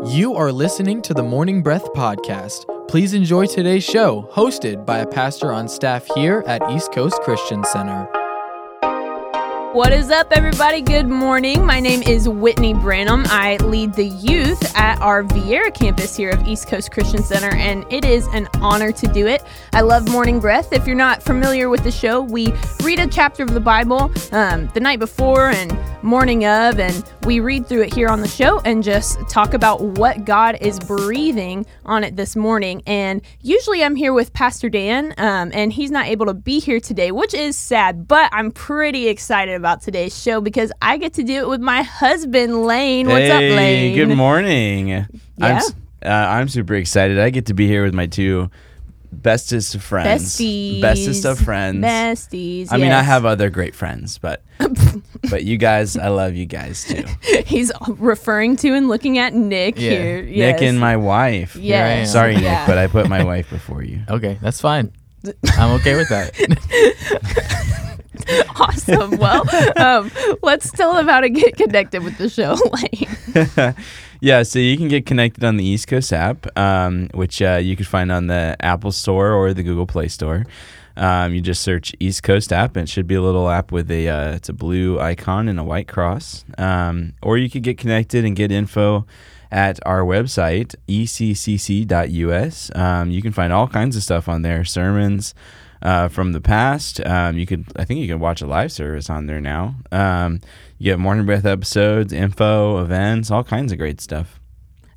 You are listening to the Morning Breath Podcast. Please enjoy today's show, hosted by a pastor on staff here at East Coast Christian Center. What is up, everybody? Good morning. My name is Whitney Branham. I lead the youth at our Viera campus here of East Coast Christian Center, and it is an honor to do it. I love Morning Breath. If you're not familiar with the show, we read a chapter of the Bible um, the night before and morning of, and we read through it here on the show and just talk about what God is breathing on it this morning. And usually I'm here with Pastor Dan, um, and he's not able to be here today, which is sad, but I'm pretty excited about today's show because I get to do it with my husband, Lane. What's hey, up, Lane? Good morning. I'm, Yeah. uh, I'm super excited. I get to be here with my two bestest of friends. Besties. Bestest of friends. Besties. I mean, I have other great friends, but but you guys, I love you guys too. He's referring to and looking at Nick Yeah. here. Nick and my wife. Yeah. I am. Sorry, Yeah. Nick, but I put my wife before you. Okay, that's fine. I'm okay with that. awesome. Well, um, let's tell them how to get connected with the show, Lane. Yeah, so you can get connected on the East Coast app, um, which uh, you can find on the Apple Store or the Google Play Store. Um, you just search East Coast app, and it should be a little app with a uh, it's a blue icon and a white cross. Um, or you could get connected and get info at our website eccc.us. Um, you can find all kinds of stuff on there, sermons. Uh, from the past, um, you could I think you can watch a live service on there now. Um, you get morning breath episodes, info, events, all kinds of great stuff.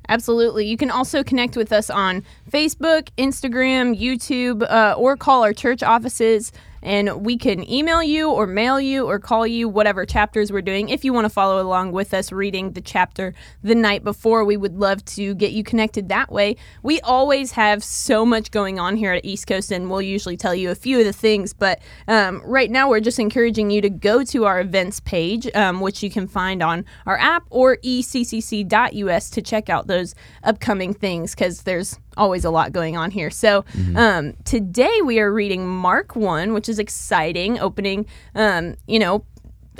Absolutely. You can also connect with us on Facebook, Instagram, YouTube, uh, or call our church offices. And we can email you or mail you or call you whatever chapters we're doing. If you want to follow along with us reading the chapter the night before, we would love to get you connected that way. We always have so much going on here at East Coast, and we'll usually tell you a few of the things. But um, right now, we're just encouraging you to go to our events page, um, which you can find on our app or eccc.us to check out those upcoming things because there's always a lot going on here. So um, today we are reading Mark 1, which is exciting, opening, um, you know,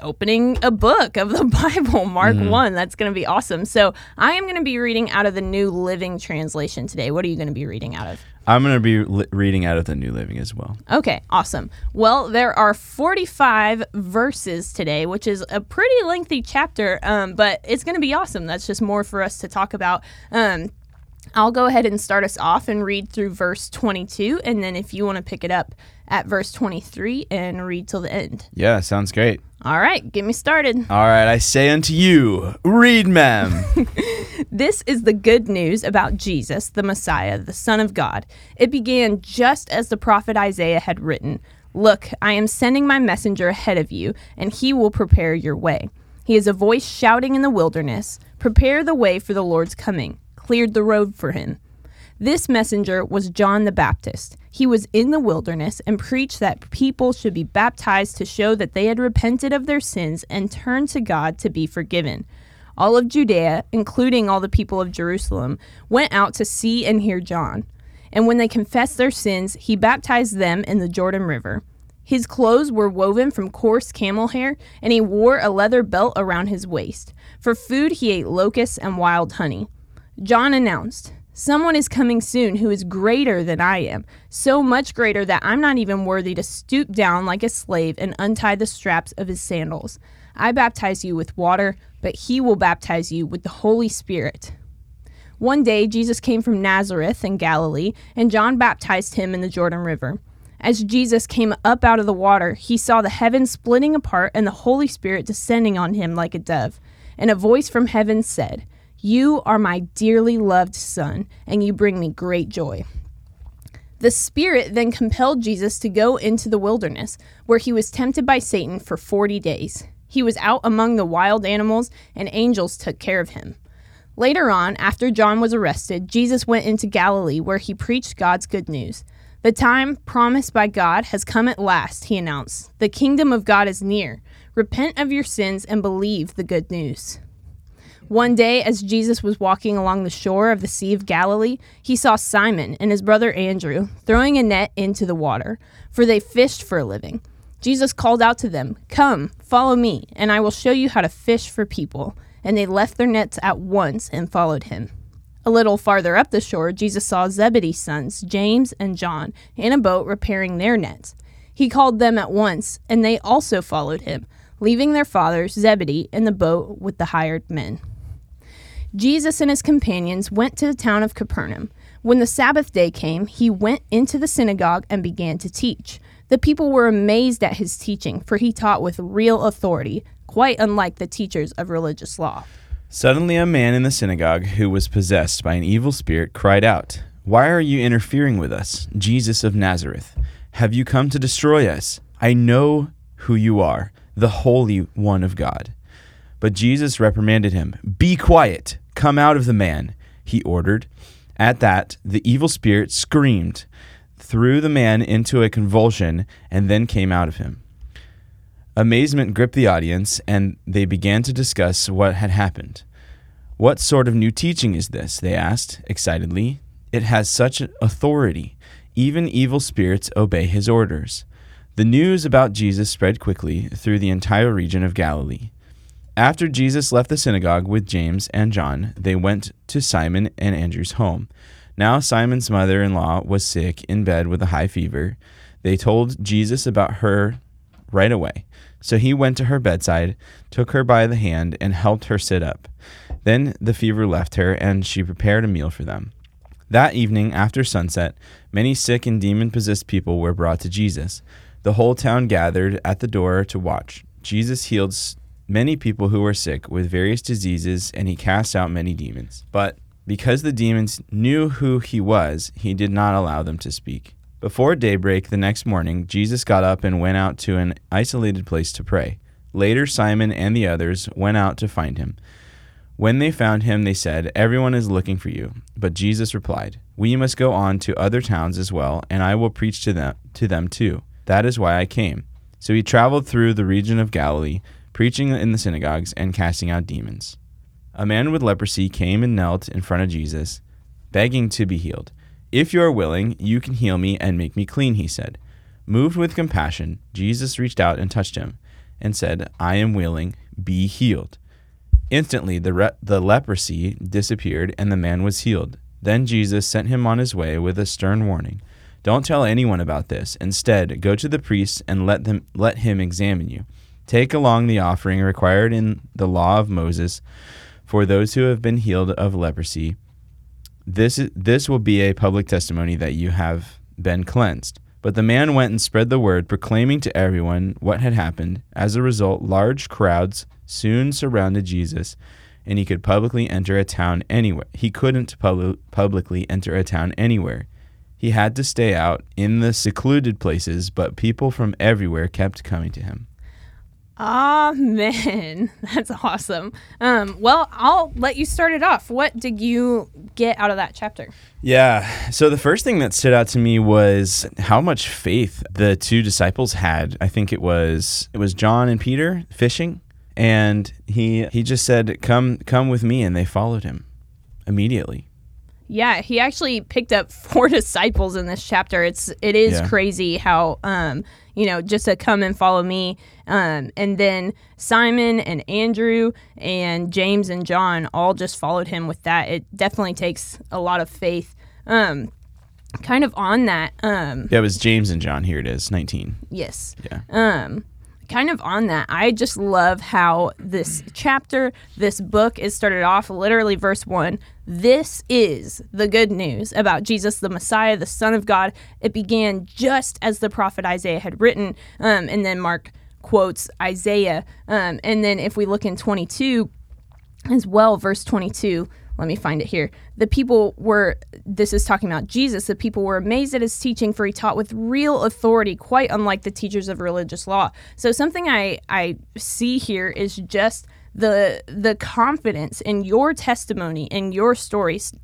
opening a book of the Bible, Mark 1. That's going to be awesome. So I am going to be reading out of the New Living Translation today. What are you going to be reading out of? I'm going to be li- reading out of the New Living as well. Okay, awesome. Well, there are 45 verses today, which is a pretty lengthy chapter, um, but it's going to be awesome. That's just more for us to talk about. Um, I'll go ahead and start us off and read through verse 22, and then if you want to pick it up at verse 23 and read till the end. Yeah, sounds great. All right, get me started. All right, I say unto you, read, ma'am. This is the good news about Jesus, the Messiah, the Son of God. It began just as the prophet Isaiah had written Look, I am sending my messenger ahead of you, and he will prepare your way. He is a voice shouting in the wilderness Prepare the way for the Lord's coming, cleared the road for him. This messenger was John the Baptist. He was in the wilderness and preached that people should be baptized to show that they had repented of their sins and turned to God to be forgiven. All of Judea, including all the people of Jerusalem, went out to see and hear John. And when they confessed their sins, he baptized them in the Jordan River. His clothes were woven from coarse camel hair, and he wore a leather belt around his waist. For food, he ate locusts and wild honey. John announced, Someone is coming soon who is greater than I am, so much greater that I'm not even worthy to stoop down like a slave and untie the straps of his sandals. I baptize you with water, but he will baptize you with the Holy Spirit. One day, Jesus came from Nazareth in Galilee, and John baptized him in the Jordan River. As Jesus came up out of the water, he saw the heavens splitting apart and the Holy Spirit descending on him like a dove. And a voice from heaven said, You are my dearly loved Son, and you bring me great joy. The Spirit then compelled Jesus to go into the wilderness, where he was tempted by Satan for forty days. He was out among the wild animals, and angels took care of him. Later on, after John was arrested, Jesus went into Galilee, where he preached God's good news. The time promised by God has come at last, he announced. The kingdom of God is near. Repent of your sins and believe the good news. One day, as Jesus was walking along the shore of the Sea of Galilee, he saw Simon and his brother Andrew throwing a net into the water, for they fished for a living. Jesus called out to them, Come, follow me, and I will show you how to fish for people. And they left their nets at once and followed him. A little farther up the shore, Jesus saw Zebedee's sons, James and John, in a boat repairing their nets. He called them at once, and they also followed him, leaving their father, Zebedee, in the boat with the hired men. Jesus and his companions went to the town of Capernaum. When the Sabbath day came, he went into the synagogue and began to teach. The people were amazed at his teaching, for he taught with real authority, quite unlike the teachers of religious law. Suddenly, a man in the synagogue who was possessed by an evil spirit cried out, Why are you interfering with us, Jesus of Nazareth? Have you come to destroy us? I know who you are, the Holy One of God. But Jesus reprimanded him. Be quiet. Come out of the man, he ordered. At that, the evil spirit screamed, threw the man into a convulsion, and then came out of him. Amazement gripped the audience, and they began to discuss what had happened. What sort of new teaching is this? They asked excitedly. It has such authority. Even evil spirits obey his orders. The news about Jesus spread quickly through the entire region of Galilee. After Jesus left the synagogue with James and John, they went to Simon and Andrew's home. Now, Simon's mother in law was sick in bed with a high fever. They told Jesus about her right away. So he went to her bedside, took her by the hand, and helped her sit up. Then the fever left her, and she prepared a meal for them. That evening, after sunset, many sick and demon possessed people were brought to Jesus. The whole town gathered at the door to watch. Jesus healed many people who were sick with various diseases, and he cast out many demons. But because the demons knew who he was, he did not allow them to speak. Before daybreak the next morning, Jesus got up and went out to an isolated place to pray. Later, Simon and the others went out to find him. When they found him, they said, Everyone is looking for you. But Jesus replied, We must go on to other towns as well, and I will preach to them, to them too. That is why I came. So he traveled through the region of Galilee preaching in the synagogues and casting out demons. A man with leprosy came and knelt in front of Jesus, begging to be healed. If you are willing, you can heal me and make me clean, he said. Moved with compassion, Jesus reached out and touched him and said, I am willing, be healed. Instantly, the, re- the leprosy disappeared and the man was healed. Then Jesus sent him on his way with a stern warning Don't tell anyone about this. Instead, go to the priests and let, them, let him examine you. Take along the offering required in the law of Moses for those who have been healed of leprosy. This, this will be a public testimony that you have been cleansed. But the man went and spread the word, proclaiming to everyone what had happened. As a result, large crowds soon surrounded Jesus, and he could publicly enter a town anywhere. He couldn't pub- publicly enter a town anywhere. He had to stay out in the secluded places, but people from everywhere kept coming to him. Amen. That's awesome. Um, well, I'll let you start it off. What did you get out of that chapter? Yeah. So the first thing that stood out to me was how much faith the two disciples had. I think it was it was John and Peter fishing, and he he just said, "Come, come with me," and they followed him immediately. Yeah, he actually picked up four disciples in this chapter. It's it is Yeah. crazy how um you know just to come and follow me um and then Simon and Andrew and James and John all just followed him with that. It definitely takes a lot of faith. Um kind of on that um Yeah, it was James and John. Here it is, nineteen. yes. Yeah. um kind of on that. I just love how this chapter this book is started off literally verse 1 this is the good news about jesus the messiah the son of god. It began just as the prophet isaiah had written um, and then mark quotes isaiah. Um, and then if we look in 22 as well, verse 22. Let me find it here. The people were, this is talking about Jesus, the people were amazed at his teaching, for he taught with real authority, quite unlike the teachers of religious law. So, something I, I see here is just the the confidence in your testimony in your stories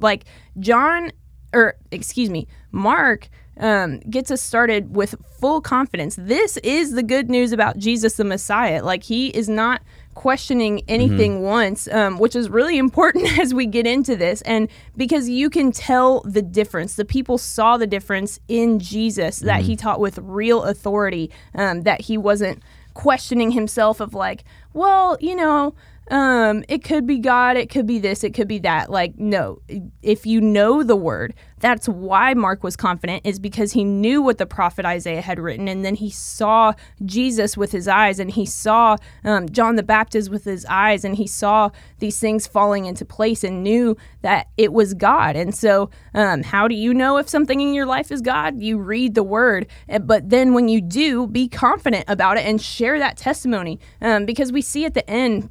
like john or excuse me mark um, gets us started with full confidence this is the good news about jesus the messiah like he is not questioning anything once um, which is really important as we get into this and because you can tell the difference. The people saw the difference in jesus that he taught with real authority um, that he wasn't questioning himself of like well you know um, it could be God, it could be this, it could be that. Like, no, if you know the word, that's why Mark was confident, is because he knew what the prophet Isaiah had written. And then he saw Jesus with his eyes, and he saw um, John the Baptist with his eyes, and he saw these things falling into place and knew that it was God. And so, um, how do you know if something in your life is God? You read the word. Eh, but then when you do, be confident about it and share that testimony. Um, because we see at the end,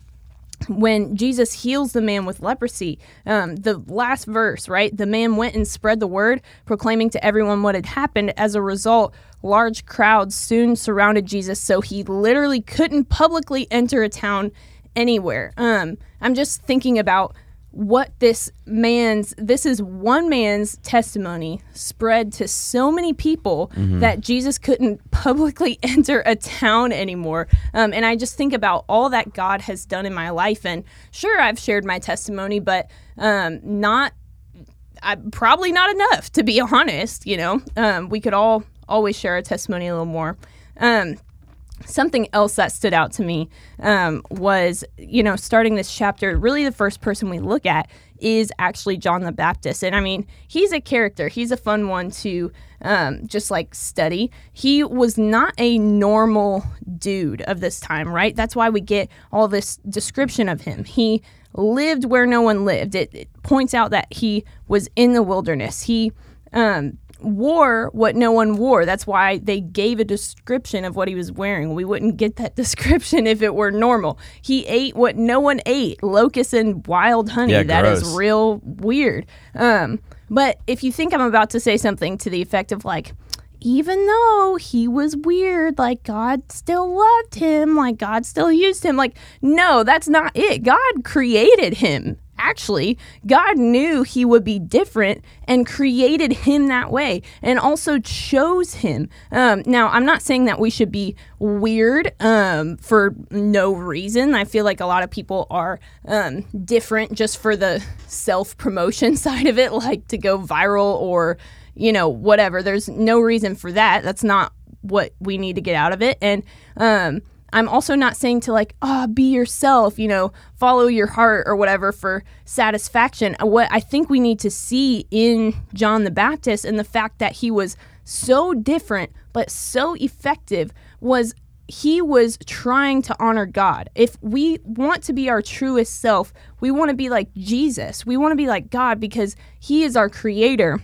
when Jesus heals the man with leprosy, um, the last verse, right? The man went and spread the word, proclaiming to everyone what had happened. As a result, large crowds soon surrounded Jesus, so he literally couldn't publicly enter a town anywhere. Um, I'm just thinking about what this man's this is one man's testimony spread to so many people mm-hmm. that jesus couldn't publicly enter a town anymore. Um, and i just think about all that god has done in my life. And sure i've shared my testimony but um, not I, probably not enough to be honest you know? Um, we could all always share our testimony a little more. Um, something else that stood out to me um, was, you know, starting this chapter, really the first person we look at is actually John the Baptist. And I mean, he's a character, he's a fun one to um, just like study. He was not a normal dude of this time, right? That's why we get all this description of him. He lived where no one lived. It, it points out that he was in the wilderness. He um, wore what no one wore. That's why they gave a description of what he was wearing. We wouldn't get that description if it were normal. He ate what no one ate locusts and wild honey. Yeah, that gross. is real weird. Um, but if you think I'm about to say something to the effect of like, even though he was weird, like God still loved him, like God still used him. Like, no, that's not it. God created him actually, God knew he would be different and created him that way and also chose him. Um, now, I'm not saying that we should be weird um, for no reason. I feel like a lot of people are um, different just for the self promotion side of it, like to go viral or, you know, whatever. There's no reason for that. That's not what we need to get out of it. And, um, I'm also not saying to like, oh, be yourself, you know, follow your heart or whatever for satisfaction. What I think we need to see in John the Baptist and the fact that he was so different but so effective was he was trying to honor God. If we want to be our truest self, we want to be like Jesus. We want to be like God because he is our creator.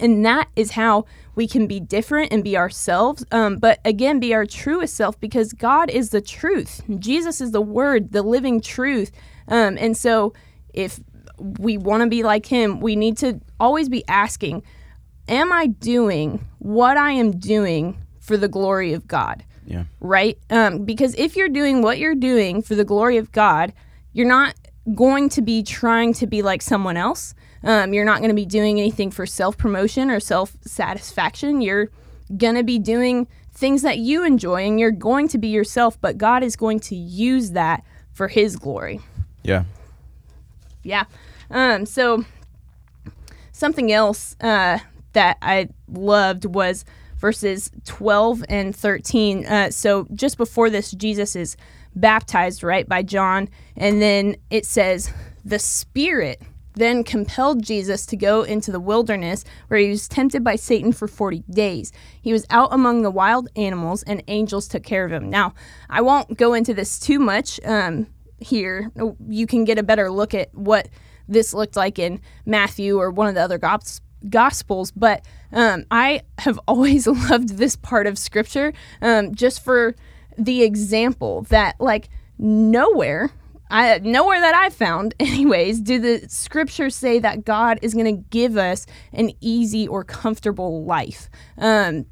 And that is how we can be different and be ourselves, um, but again, be our truest self because God is the truth. Jesus is the Word, the living truth. Um, and so, if we want to be like Him, we need to always be asking, Am I doing what I am doing for the glory of God? Yeah. Right? Um, because if you're doing what you're doing for the glory of God, you're not going to be trying to be like someone else. Um, you're not going to be doing anything for self promotion or self satisfaction. You're going to be doing things that you enjoy and you're going to be yourself, but God is going to use that for His glory. Yeah. Yeah. Um, so, something else uh, that I loved was verses 12 and 13. Uh, so, just before this, Jesus is baptized, right, by John. And then it says, the Spirit then compelled Jesus to go into the wilderness where he was tempted by Satan for 40 days. He was out among the wild animals, and angels took care of him. Now, I won't go into this too much um, here. You can get a better look at what this looked like in Matthew or one of the other Gospels, but um, I have always loved this part of Scripture um, just for the example that, like, nowhere I nowhere that I've found, anyways, do the scriptures say that God is going to give us an easy or comfortable life. Um,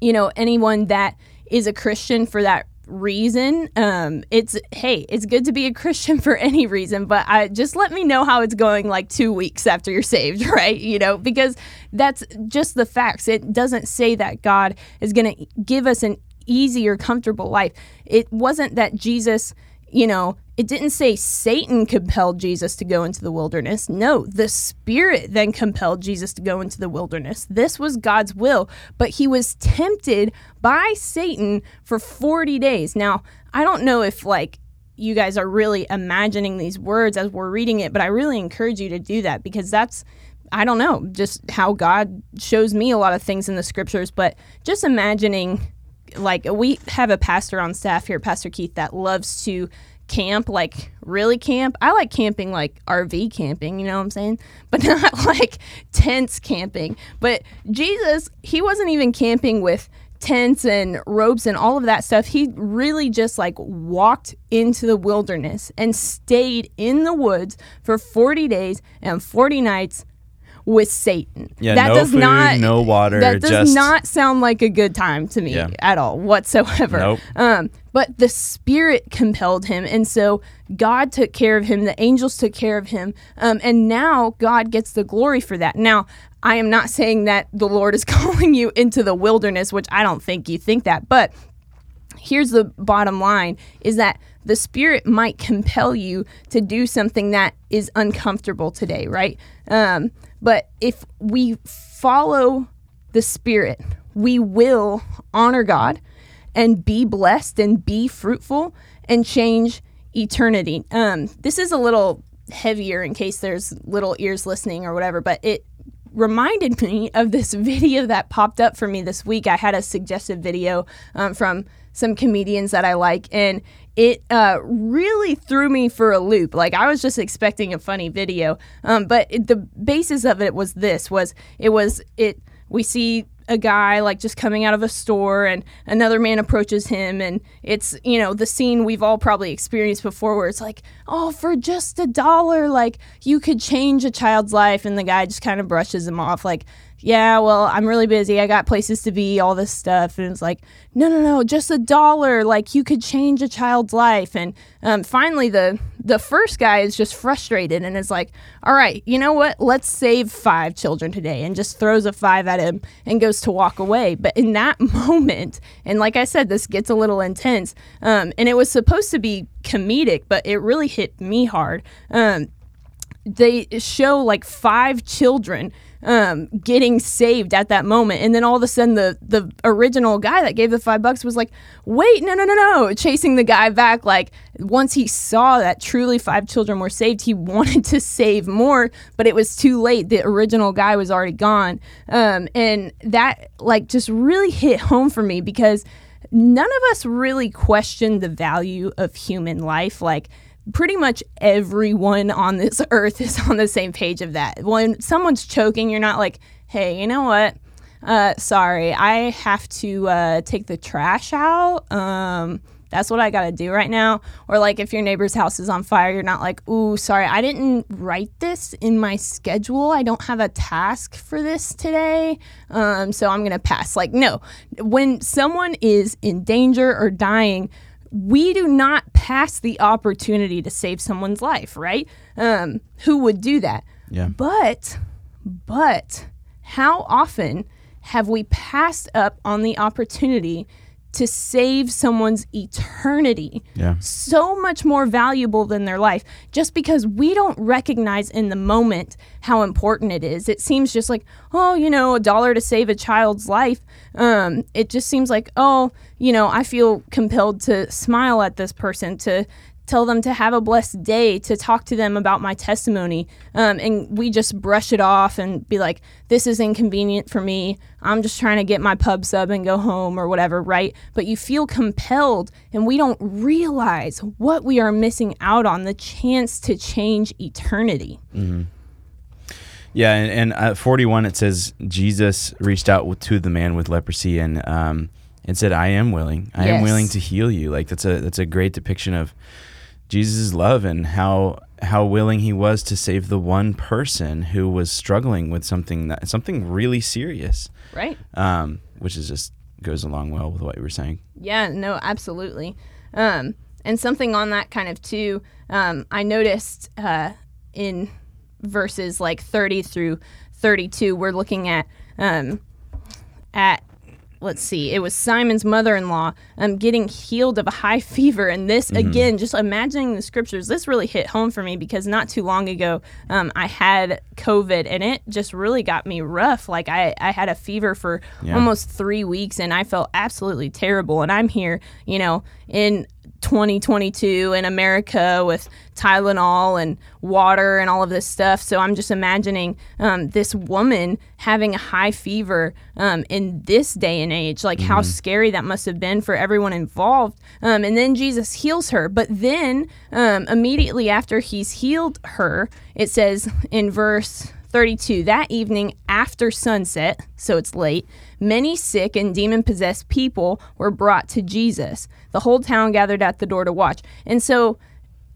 you know, anyone that is a Christian for that reason, um, it's hey, it's good to be a Christian for any reason, but I just let me know how it's going like two weeks after you're saved, right? You know, because that's just the facts. It doesn't say that God is going to give us an easy or comfortable life. It wasn't that Jesus you know, it didn't say Satan compelled Jesus to go into the wilderness. No, the Spirit then compelled Jesus to go into the wilderness. This was God's will, but he was tempted by Satan for 40 days. Now, I don't know if, like, you guys are really imagining these words as we're reading it, but I really encourage you to do that because that's I don't know, just how God shows me a lot of things in the scriptures, but just imagining like we have a pastor on staff here, Pastor Keith, that loves to camp, like really camp. I like camping like RV camping, you know what I'm saying? But not like tents camping. But Jesus, he wasn't even camping with tents and ropes and all of that stuff. He really just like walked into the wilderness and stayed in the woods for 40 days and 40 nights with Satan. Yeah, that no does food, not no water, That does just- not sound like a good time to me Yeah. at all whatsoever. Nope. Um, but the spirit compelled him, and so God took care of him. The angels took care of him, um, and now God gets the glory for that. Now, I am not saying that the Lord is calling you into the wilderness, which I don't think you think that, but here's the bottom line is that the spirit might compel you to do something that is uncomfortable today right um, but if we follow the spirit we will honor god and be blessed and be fruitful and change eternity um, this is a little heavier in case there's little ears listening or whatever but it reminded me of this video that popped up for me this week. I had a suggested video um, from some comedians that I like, and it uh, really threw me for a loop. Like I was just expecting a funny video, um, but it, the basis of it was this: was it was it we see a guy like just coming out of a store and another man approaches him. And it's you know the scene we've all probably experienced before where it's like oh for just a dollar like you could change a child's life. And the guy just kind of brushes him off. Like yeah well i'm really busy. I got places to be all this stuff. And it's like no no no just a dollar. Like you could change a child's life. And um, finally the the first guy is just frustrated and is like all right you know what? Let's save five children today. And just throws a five at him and goes to walk away. But in that moment and like i said this gets a little intense um, and it was supposed to be comedic but it really hit me hard. Um, they show like five children um, getting saved at that moment, and then all of a sudden the the original guy that gave the five bucks was like, "Wait, no, no, no, no!" Chasing the guy back. Like once he saw that truly five children were saved, he wanted to save more, but it was too late. The original guy was already gone, um, and that like just really hit home for me because none of us really question the value of human life, like pretty much everyone on this earth is on the same page of that. When someone's choking, you're not like, hey, you know what? Uh, sorry, I have to uh, take the trash out. Um, that's what I got to do right now. Or like if your neighbor's house is on fire, you're not like, ooh, sorry, I didn't write this in my schedule. I don't have a task for this today. Um, so I'm going to pass. Like, no. When someone is in danger or dying, we do not pass the opportunity to save someone's life, right? Um, who would do that? Yeah. But, but how often have we passed up on the opportunity to save someone's eternity? Yeah. So much more valuable than their life just because we don't recognize in the moment how important it is. It seems just like, oh, you know, a dollar to save a child's life. Um, it just seems like, oh, you know, I feel compelled to smile at this person, to tell them to have a blessed day, to talk to them about my testimony. Um, and we just brush it off and be like, this is inconvenient for me. I'm just trying to get my pub sub and go home or whatever, right? But you feel compelled, and we don't realize what we are missing out on the chance to change eternity. Yeah, and, and uh, 41 it says Jesus reached out to the man with leprosy and um, and said, "I am willing. I am willing to heal you." Like that's a that's a great depiction of Jesus' love and how how willing he was to save the one person who was struggling with something that something really serious, Right. um, which is just goes along well with what you were saying. Yeah, no, absolutely. Um, and something on that kind of too, um, I noticed uh, in verses like 30 through 32, we're looking at um, at let's see, it was Simon's mother-in-law um, getting healed of a high fever, and this again, just imagining the scriptures, this really hit home for me because not too long ago, um, I had COVID, and it just really got me rough. Like I, I had a fever for Yeah. almost three weeks, and I felt absolutely terrible. And I'm here, you know, in 2022 in America with Tylenol and water and all of this stuff. So I'm just imagining um, this woman having a high fever um, in this day and age, like mm-hmm. how scary that must have been for everyone involved. Um, and then Jesus heals her. But then um, immediately after he's healed her, it says in verse 32 That evening after sunset, so it's late, many sick and demon possessed people were brought to Jesus. The whole town gathered at the door to watch. And so,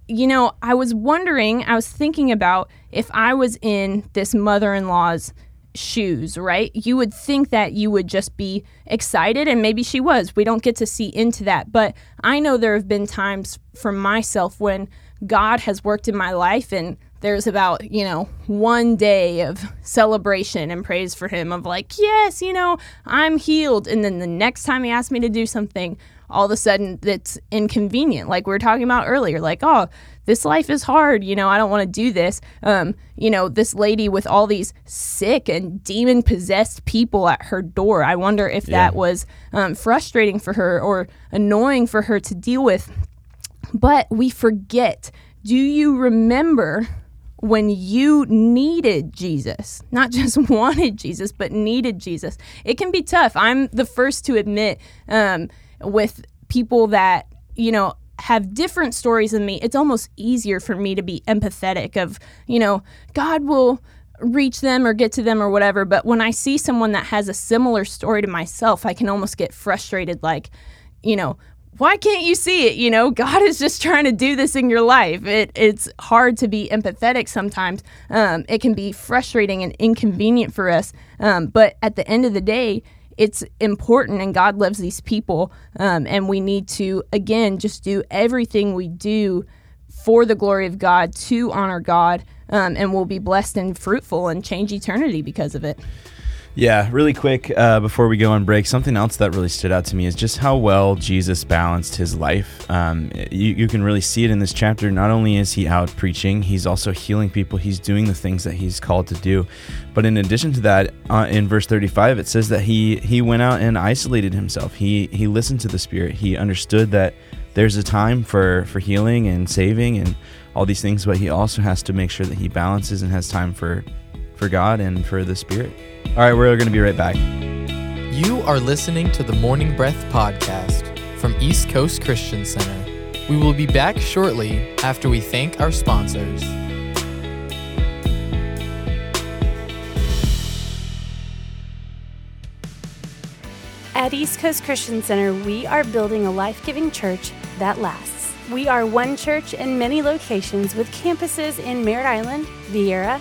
you know, I was wondering, I was thinking about if I was in this mother in law's shoes, right? You would think that you would just be excited, and maybe she was. We don't get to see into that. But I know there have been times for myself when God has worked in my life and there's about, you know, one day of celebration and praise for him of like, yes, you know, I'm healed. And then the next time he asks me to do something, all of a sudden it's inconvenient. Like we were talking about earlier, like, oh, this life is hard. You know, I don't want to do this. Um, you know, this lady with all these sick and demon possessed people at her door. I wonder if yeah. that was um, frustrating for her or annoying for her to deal with. But we forget. Do you remember when you needed Jesus, not just wanted Jesus, but needed Jesus. It can be tough. I'm the first to admit um, with people that, you know, have different stories than me, it's almost easier for me to be empathetic of, you know, God will reach them or get to them or whatever. But when I see someone that has a similar story to myself, I can almost get frustrated like, you know, why can't you see it? You know, God is just trying to do this in your life. It, it's hard to be empathetic sometimes. Um, it can be frustrating and inconvenient for us. Um, but at the end of the day, it's important, and God loves these people. Um, and we need to, again, just do everything we do for the glory of God to honor God. Um, and we'll be blessed and fruitful and change eternity because of it. Yeah, really quick uh, before we go on break, something else that really stood out to me is just how well Jesus balanced his life. Um, you, you can really see it in this chapter. Not only is he out preaching, he's also healing people, he's doing the things that he's called to do. But in addition to that, uh, in verse 35, it says that he, he went out and isolated himself. He, he listened to the Spirit, he understood that there's a time for, for healing and saving and all these things, but he also has to make sure that he balances and has time for, for God and for the Spirit. All right, we're going to be right back. You are listening to the Morning Breath podcast from East Coast Christian Center. We will be back shortly after we thank our sponsors. At East Coast Christian Center, we are building a life giving church that lasts. We are one church in many locations with campuses in Merritt Island, Viera,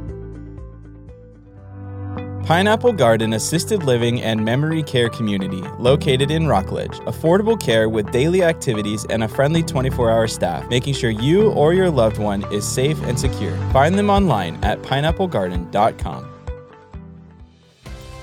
Pineapple Garden Assisted Living and Memory Care Community, located in Rockledge. Affordable care with daily activities and a friendly 24 hour staff, making sure you or your loved one is safe and secure. Find them online at pineapplegarden.com.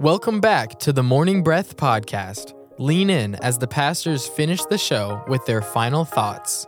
Welcome back to the Morning Breath podcast. Lean in as the pastors finish the show with their final thoughts.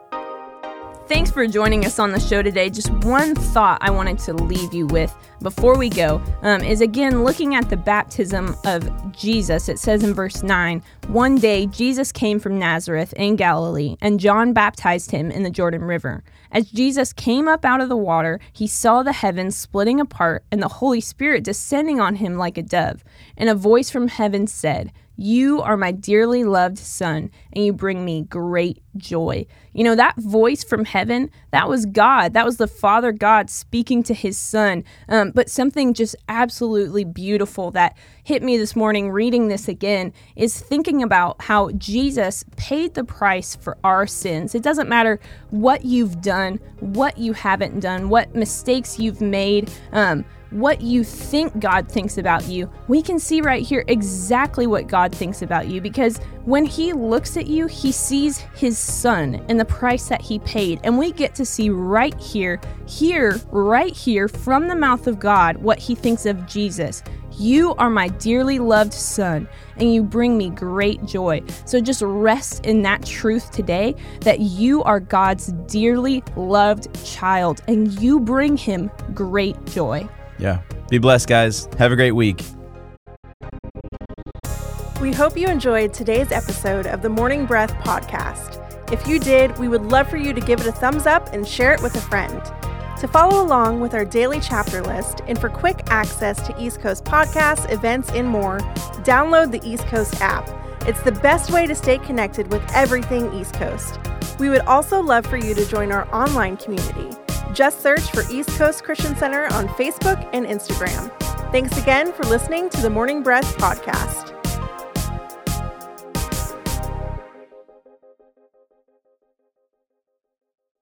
Thanks for joining us on the show today. Just one thought I wanted to leave you with before we go um, is again looking at the baptism of Jesus. It says in verse 9 One day Jesus came from Nazareth in Galilee, and John baptized him in the Jordan River. As Jesus came up out of the water, he saw the heavens splitting apart and the Holy Spirit descending on him like a dove. And a voice from heaven said, you are my dearly loved son, and you bring me great joy. You know, that voice from heaven, that was God. That was the Father God speaking to his son. Um, but something just absolutely beautiful that hit me this morning reading this again is thinking about how Jesus paid the price for our sins. It doesn't matter what you've done, what you haven't done, what mistakes you've made. Um, what you think God thinks about you, we can see right here exactly what God thinks about you because when He looks at you, He sees His Son and the price that He paid. And we get to see right here, here, right here from the mouth of God what He thinks of Jesus. You are my dearly loved Son, and you bring me great joy. So just rest in that truth today that you are God's dearly loved child, and you bring Him great joy. Yeah. Be blessed, guys. Have a great week. We hope you enjoyed today's episode of the Morning Breath podcast. If you did, we would love for you to give it a thumbs up and share it with a friend. To follow along with our daily chapter list and for quick access to East Coast podcasts, events, and more, download the East Coast app. It's the best way to stay connected with everything East Coast. We would also love for you to join our online community. Just search for East Coast Christian Center on Facebook and Instagram. Thanks again for listening to the Morning Breath podcast.